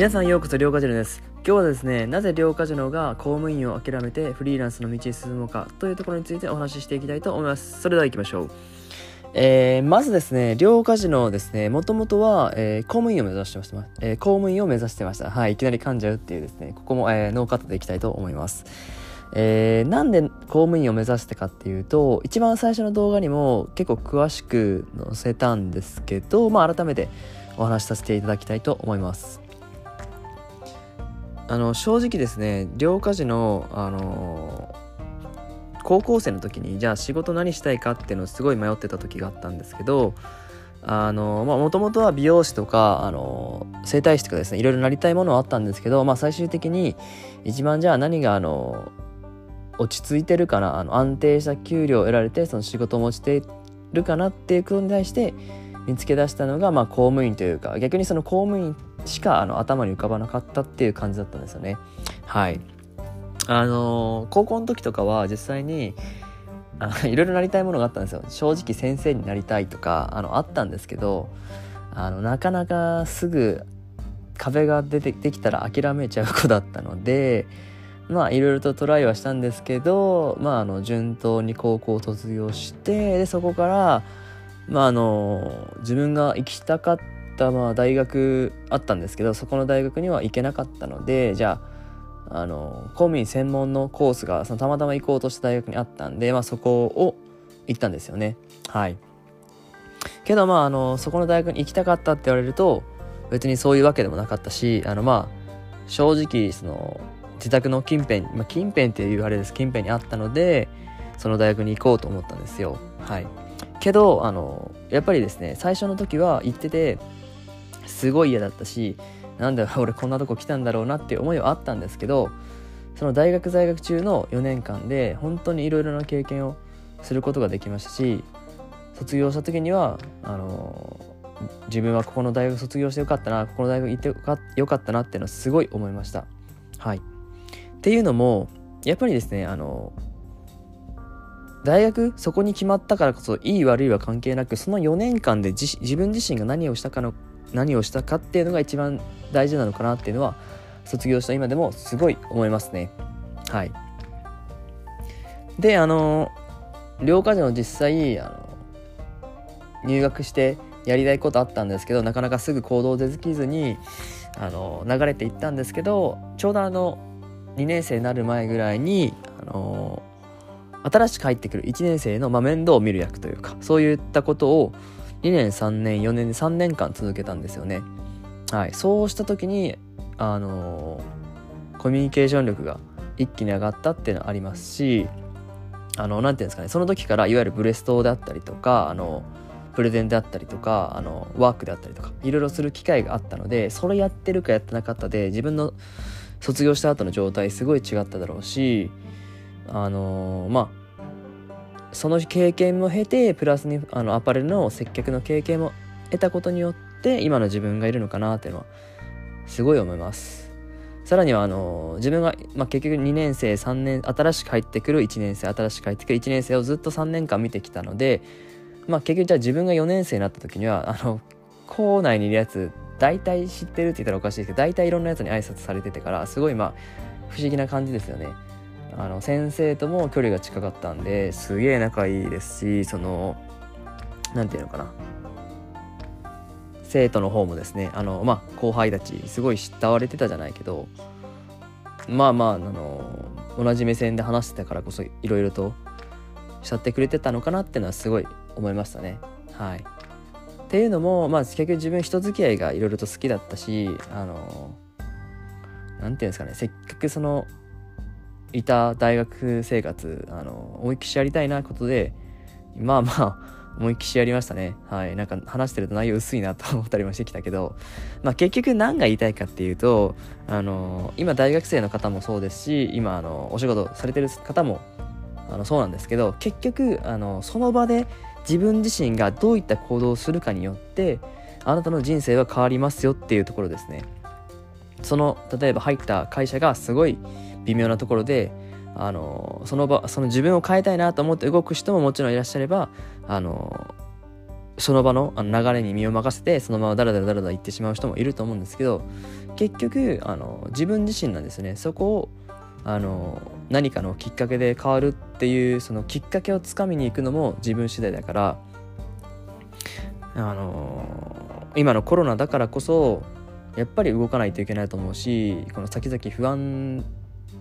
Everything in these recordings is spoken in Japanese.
皆さんようこそ両カジノです今日はですねなぜ両カジノが公務員を諦めてフリーランスの道に進むのかというところについてお話ししていきたいと思いますそれでは行きましょうえー、まずですね、両カジノですね、もともとは、えー、公務員を目指してました。えー、公務員を目指してました。はい、いきなり噛んじゃうっていうですね、ここも、えー、ノーカットでいきたいと思います。えー、なんで公務員を目指してかっていうと、一番最初の動画にも結構詳しく載せたんですけど、まあ改めてお話しさせていただきたいと思います。あの正直ですね両家事のあの高校生の時にじゃあ仕事何したいかっていうのをすごい迷ってた時があったんですけどあのまあもともとは美容師とかあの整体師とかですねいろいろなりたいものはあったんですけど、まあ、最終的に一番じゃあ何があの落ち着いてるかなあの安定した給料を得られてその仕事も落ちてるかなっていうことに対して見つけ出したのが、まあ、公務員というか逆にその公務員しかあの頭に浮かばなかったっていう感じだったんですよね。はい。あの、高校の時とかは実際にあ いろいろなりたいものがあったんですよ。正直先生になりたいとかあのあったんですけどあのなかなかすぐ壁が出てできたら諦めちゃう子だったので まあいろいろとトライはしたんですけどまああの順当に高校を卒業してでそこからまああの自分が行きたかったまあ大学あったんですけどそこの大学には行けなかったのでじゃああの公務員専門のコースがそのたまたま行こうとした大学にあったんで、まあ、そこを行ったんですよね。はい。けどまああのそこの大学に行きたかったって言われると別にそういうわけでもなかったしあのまあ正直その自宅の近辺、まあ、近辺っていうあれです。近辺にあったのでその大学に行こうと思ったんですよ。はい。けどあのやっぱりですね最初の時は行っててすごい嫌だったしなんで 俺こんなとこ来たんだろうなって思いはあったんですけどその大学在学中の4年間で本当にいろいろな経験をすることができましたし卒業した時にはあの自分はここの大学卒業してよかったなここの大学行ってよかったなっていうのはすごい思いました。はい。っていうのもやっぱりですねあの大学そこに決まったからこそいい悪いは関係なくその4年間で自分自身が何をしたかの何をしたかっていうのが一番大事なのかなっていうのは卒業した今でもすごい思いますね。はい。であの両家の実際あの入学してやりたいことあったんですけどなかなかすぐ行動できずにあの流れていったんですけどちょうどあの2年生になる前ぐらいにあの新しく入ってくる1年生の、まあ、面倒を見る役というかそういったことを2年3年4年で3年間続けたんですよね。はい、そうした時にあのコミュニケーション力が一気に上がったっていうのはありますしあの何て言うんですかねその時からいわゆるブレストであったりとかあのプレゼンであったりとかあのワークであったりとかいろいろする機会があったのでそれやってるかやってなかったで自分の卒業した後の状態すごい違っただろうしあのー、まあその経験も経てプラスにあのアパレルの接客の経験も得たことによって今の自分がいるのかなっていうのはすごい思います。さらにはあの、自分が、まあ、結局2年生3年新しく入ってくる1年生新しく入ってくる1年生をずっと3年間見てきたのでまあ結局じゃあ自分が4年生になった時にはあの校内にいるやつ大体知ってるって言ったらおかしいですけど大体いろんなやつに挨拶されててからすごいまあ不思議な感じですよね。あの先生とも距離が近かったんですげえ仲いいですしその何て言うのかな生徒の方もですねあのまあ後輩たちすごい慕われてたじゃないけどまあまああの同じ目線で話してたからこそいろいろと慕ってくれてたのかなっていうのはすごい思いましたねはい。っていうのもまあ結局自分人付き合いがいろいろと好きだったしあの何て言うんですかねせっかくそのいた大学生活あの思いっきしやりたいなことでまあまあ思いっきしやりましたね。はい。なんか話してると内容薄いなと思ったりもしてきたけどまあ結局何が言いたいかっていうとあの今大学生の方もそうですし今あのお仕事されてる方もあのそうなんですけど結局あのその場で自分自身がどういった行動をするかによってあなたの人生は変わりますよっていうところですね。その例えば入った会社がすごい微妙なところであのその場その自分を変えたいなと思って動く人ももちろんいらっしゃればあのその場のあの流れに身を任せてそのままダラダラダラダラ行ってしまう人もいると思うんですけど結局あの自分自身なんですね。そこをあの何かのきっかけで変わるっていうそのきっかけをつかみに行くのも自分次第だからあの今のコロナだからこそやっぱり動かないといけないと思うしこの先々不安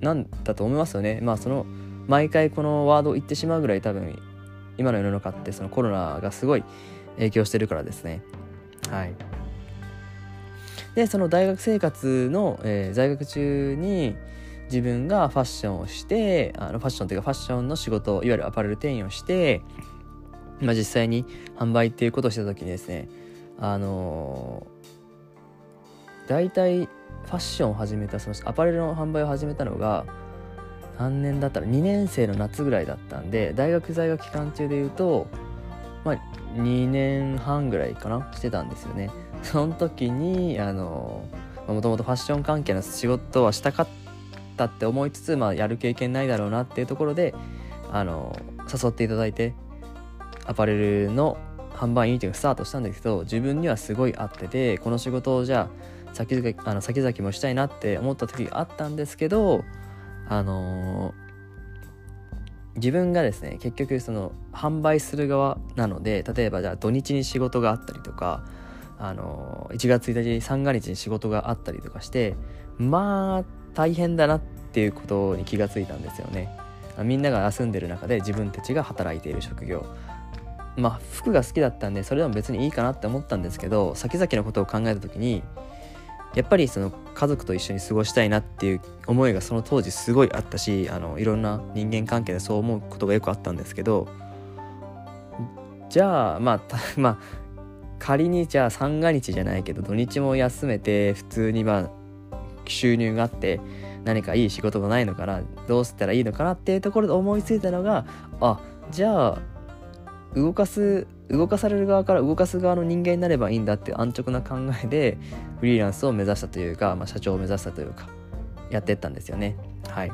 なんだと思いますよね。まあその毎回このワード言ってしまうぐらい多分今の世の中ってそのコロナがすごい影響してるからですね。はい。でその大学生活の、えー、在学中に自分がファッションをしてあのファッションというかファッションの仕事いわゆるアパレル店員をして、まあ、実際に販売っていうことをした時にですねあのー、大体ファッションを始めたそのアパレルの販売を始めたのが何年だったら2年生の夏ぐらいだったんで大学在学期間中でいうとまあ2年半ぐらいかな？してたんですよね。その時にあのもともとファッション関係の仕事はしたかったって思いつつ、まあ、やる経験ないだろうなっていうところであの誘っていただいてアパレルの販売員っていうのがスタートしたんですけど自分にはすごい合っててこの仕事をじゃあ先々あの先々もしたいなって思った時があったんですけどあのー、自分がですね結局その販売する側なので例えばじゃあ土日に仕事があったりとかあのー、1月1日三が日に仕事があったりとかしてまあ大変だなっていうことに気がついたんですよね。みんなが休んでる中で自分たちが働いている職業。まあ服が好きだったんでそれでも別にいいかなって思ったんですけど先々のことを考えた時にやっぱりその家族と一緒に過ごしたいなっていう思いがその当時すごいあったしあのいろんな人間関係でそう思うことがよくあったんですけどじゃあまあ まあ仮にじゃあ三が日じゃないけど土日も休めて普通にまあ収入があって何かいい仕事がないのかなどうしたらいいのかなっていうところで思いついたのがあじゃあ動かす動かされる側から動かす側の人間になればいいんだって安直な考えでフリーランスを目指したというか、まあ、社長を目指したというかやってったんですよね。はい。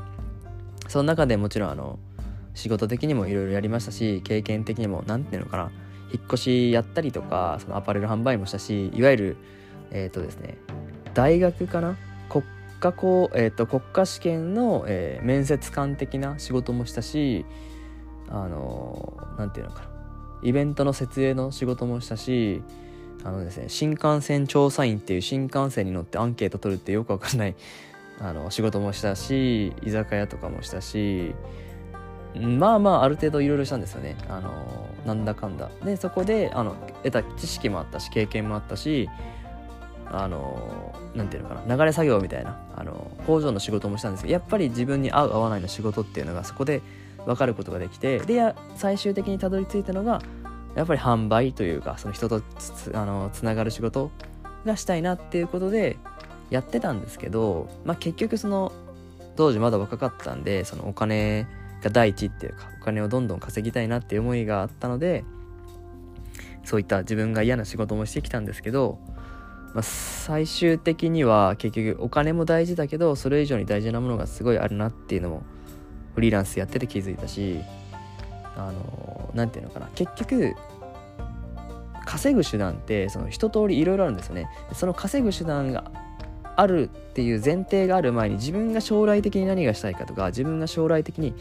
その中でもちろんあの仕事的にもいろいろやりましたし経験的にも何ていうのかな引っ越しやったりとかそのアパレル販売もしたしいわゆるえっ、ー、とですね大学かな国家公、えーと、国家試験の、えー、面接官的な仕事もしたしあの何ていうのかなイベントの設営の仕事もしたしあのですね新幹線調査員っていう新幹線に乗ってアンケート取るってよくわかんないあの仕事もしたし居酒屋とかもしたしまあまあある程度いろいろしたんですよね。あのなんだかんだ。でそこであの得た知識もあったし経験もあったしあのなんていうのかな流れ作業みたいなあの工場の仕事もしたんですけどやっぱり自分に合う合わないの仕事っていうのがそこで分かることができてで最終的にたどり着いたのがやっぱり販売というかその人とつあのつながる仕事がしたいなっていうことでやってたんですけど、まあ、結局その当時まだ若かったんでそのお金が第一っていうかお金をどんどん稼ぎたいなっていう思いがあったのでそういった自分が嫌な仕事もしてきたんですけど、まあ、最終的には結局お金も大事だけどそれ以上に大事なものがすごいあるなっていうのもフリーランスやってて気づいたしあの何て言うのかな。結局稼ぐ手段ってその一通りいろいろあるんですよね。その稼ぐ手段があるっていう前提がある前に自分が将来的に何がしたいかとか自分が将来的に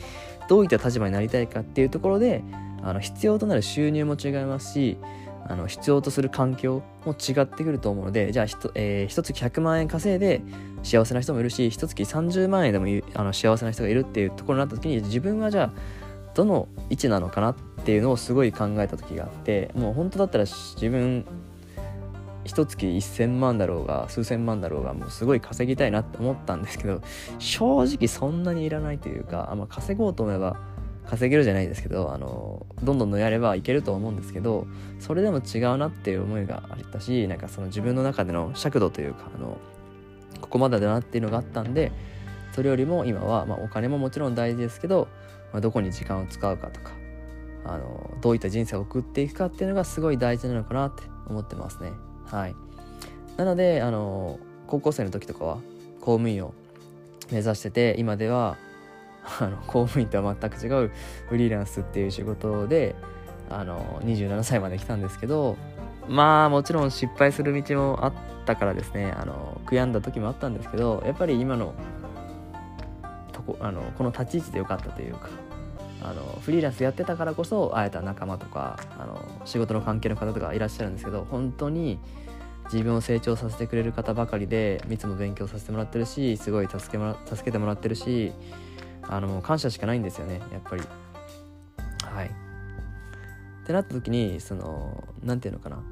どういった立場になりたいかっていうところであの必要となる収入も違いますしあの必要とする環境も違ってくると思うのでじゃあひと、えー、一月100万円稼いで幸せな人もいるし一月30万円でもあの幸せな人がいるっていうところになった時に自分はじゃあどの位置なのかなっていうのをすごい考えた時があってもう本当だったら自分一月1000万だろうが数千万だろうがもうすごい稼ぎたいなって思ったんですけど正直そんなにいらないというか、ま、稼ごうと思えば稼げるじゃないですけどあのどんどんやればいけると思うんですけどそれでも違うなっていう思いがあったしなんかその自分の中での尺度というかあのここまでだなっていうのがあったんでそれよりも今は、まあ、お金ももちろん大事ですけど、まあ、どこに時間を使うかとかあのどういった人生を送っていくかっていうのがすごい大事なのかなって思ってますね。はい。なのであの高校生の時とかは公務員を目指してて今では あの公務員とは全く違うフリーランスっていう仕事であの27歳まで来たんですけどまあもちろん失敗する道もあったからですねあの悔やんだ時もあったんですけどやっぱり今のとこあのこの立ち位置でよかったというかあのフリーランスやってたからこそ会えた仲間とかあの仕事の関係の方とかいらっしゃるんですけど本当に自分を成長させてくれる方ばかりでいつも勉強させてもらってるしすごい助けもら助けてもらってるしあの感謝しかないんですよねやっぱり。はい。ってなった時にその何て言うのかな。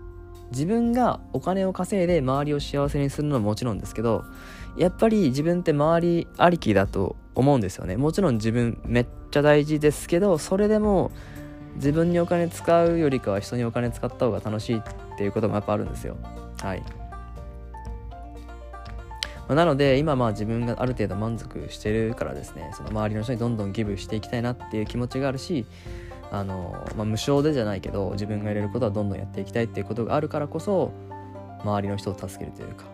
自分がお金を稼いで周りを幸せにするのはもちろんですけどやっぱり自分って周りありきだと思うんですよね。もちろん自分めっちゃ大事ですけどそれでも自分にお金使うよりかは人にお金使った方が楽しいっていうこともやっぱあるんですよ。はい。まなので今まあ自分がある程度満足してるからですねその周りの人にどんどんギブしていきたいなっていう気持ちがあるしあの、まあ、無償でじゃないけど自分がやれることはどんどんやっていきたいっていうことがあるからこそ周りの人を助けるというか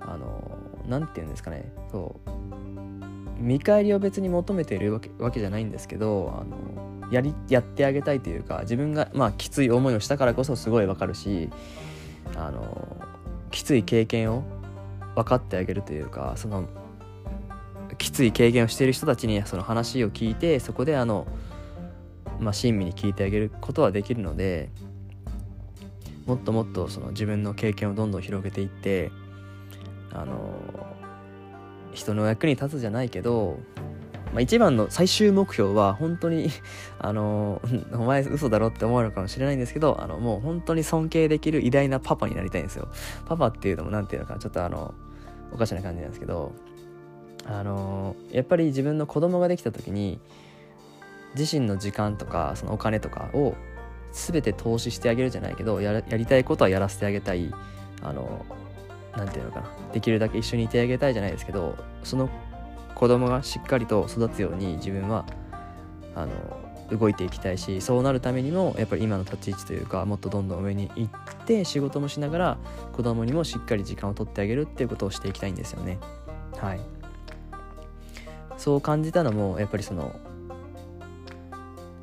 あの何て言うんですかねそう見返りを別に求めているわけじゃないんですけどあのやりやってあげたいというか自分がまあきつい思いをしたからこそすごいわかるしあのきつい経験を分かってあげるというかそのきつい経験をしている人たちにその話を聞いてそこであのまあ、親身に聞いてあげることはできるのでもっともっとその自分の経験をどんどん広げていってあの人の役に立つじゃないけど、まあ、一番の最終目標は本当に あの お前嘘だろって思われるかもしれないんですけどあのもう本当に尊敬できる偉大なパパになりたいんですよ。パパっていうのも何て言うのかちょっとあのおかしな感じなんですけどあのやっぱり自分の子供ができた時に自身の時間とかそのお金とかを全て投資してあげるじゃないけどやりたいことはやらせてあげたいあの何て言うのかなできるだけ一緒にいてあげたいじゃないですけどその子供がしっかりと育つように自分はあの動いていきたいしそうなるためにもやっぱり今の立ち位置というかもっとどんどん上に行って仕事もしながら子供にもしっかり時間を取ってあげるっていうことをしていきたいんですよね。はい。そう感じたのもやっぱりその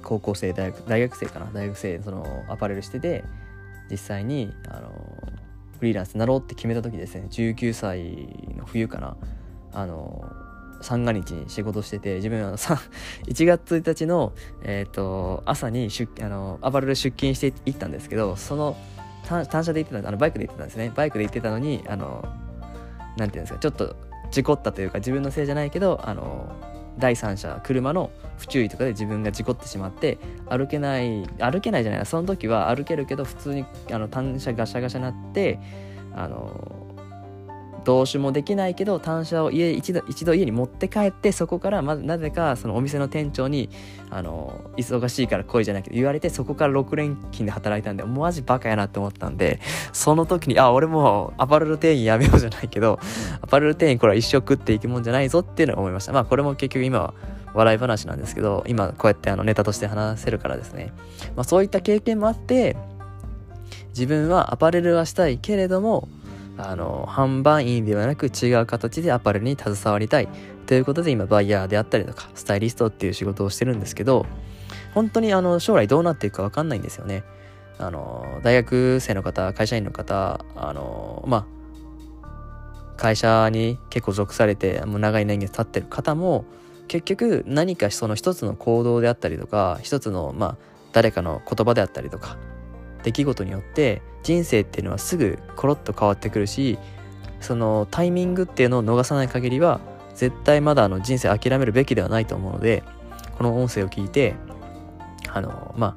高校生大学大学生かな？大学生そのアパレルしてて実際にあのフリーランスになろうって決めた時ですね。19歳の冬かな？あの三が日に仕事してて自分は1 月1日の、えーと、朝に出あのアパレル出勤していったんですけどその単車で行ってたあのバイクで行ってたんですね。バイクで行ってたのにあのなんていうんですかちょっと事故ったというか自分のせいじゃないけどあの第三者車の不注意とかで自分が事故ってしまって歩けない歩けないじゃないその時は歩けるけど普通にあの単車ガシャガシャなってあのどうしもできないけど単車を家一度一度家に持って帰ってそこからまなぜかそのお店の店長にあの忙しいから来いじゃないけど言われてそこから6連勤で働いたんでマジバカやなって思ったんでその時にあ俺もアパレル店員やめようじゃないけどアパレル店員これは一生食っていくもんじゃないぞっていうのを思いました。まあこれも結局今は笑い話なんですけど今こうやってあのネタとして話せるからですね、まあ、そういった経験もあって自分はアパレルはしたいけれどもあの販売員ではなく違う形でアパレルに携わりたいということで今バイヤーであったりとかスタイリストっていう仕事をしてるんですけど本当にあの将来どうなっていくか分かんないんですよね。あの大学生の方会社員の方あのまあ会社に結構属されてもう長い年月経ってる方も結局何かその一つの行動であったりとか一つのまあ誰かの言葉であったりとか出来事によって人生っていうのはすぐコロッと変わってくるしそのタイミングっていうのを逃さない限りは絶対まだあの人生諦めるべきではないと思うのでこの音声を聞いてあのま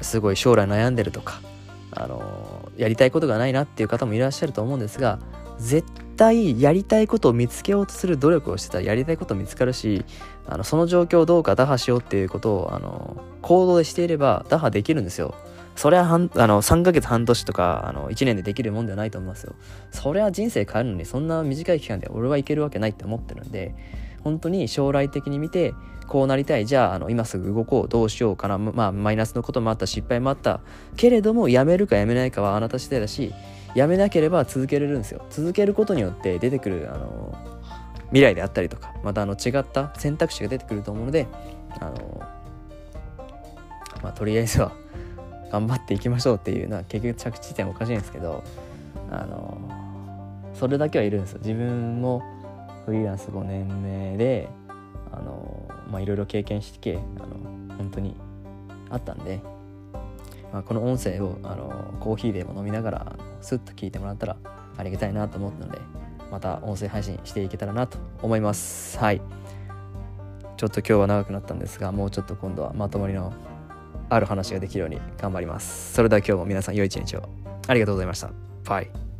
あすごい将来悩んでるとかあのやりたいことがないなっていう方もいらっしゃると思うんですが絶対やりたいことを見つけようとする努力をしてたらやりたいこと見つかるしあのその状況をどうか打破しようっていうことをあの行動でしていれば打破できるんですよ。それはあの3ヶ月半年とかあの1年でできるもんではないと思いますよ。それは人生変えるのにそんな短い期間で俺はいけるわけないって思ってるんで本当に将来的に見てこうなりたい。じゃああの今すぐ動こう。どうしようかな。まあマイナスのこともあった失敗もあった。けれどもやめるかやめないかはあなた次第だしやめなければ続けれるんですよ。続けることによって出てくるあの未来であったりとかまたあの違った選択肢が出てくると思うのであのまあ、とりあえずは頑張っていきましょうっていうのは結局着地点おかしいんですけどあのそれだけはいるんですよ。自分もフリーランス5年目であのまあいろいろ経験してあの本当にあったんで、まあ、この音声をあのコーヒーでも飲みながらスッと聞いてもらったらありがたいなと思ったのでまた音声配信していけたらなと思います。はい。ちょっと今日は長くなったんですがもうちょっと今度はまとまりのある話ができるように頑張ります。それでは今日も皆さん良い一日を。ありがとうございました。バイ。